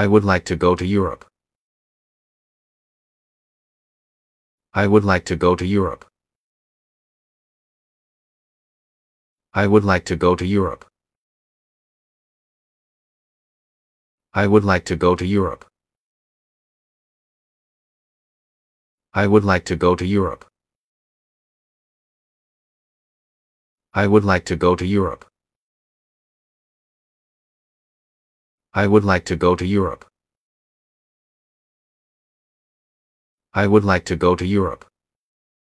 I would like to go to Europe. I would like to go to Europe. I would like to go to Europe. I would like to go to Europe. I would like to go to Europe. I would like to go to Europe. I would like to go to Europe. I would like to go to Europe.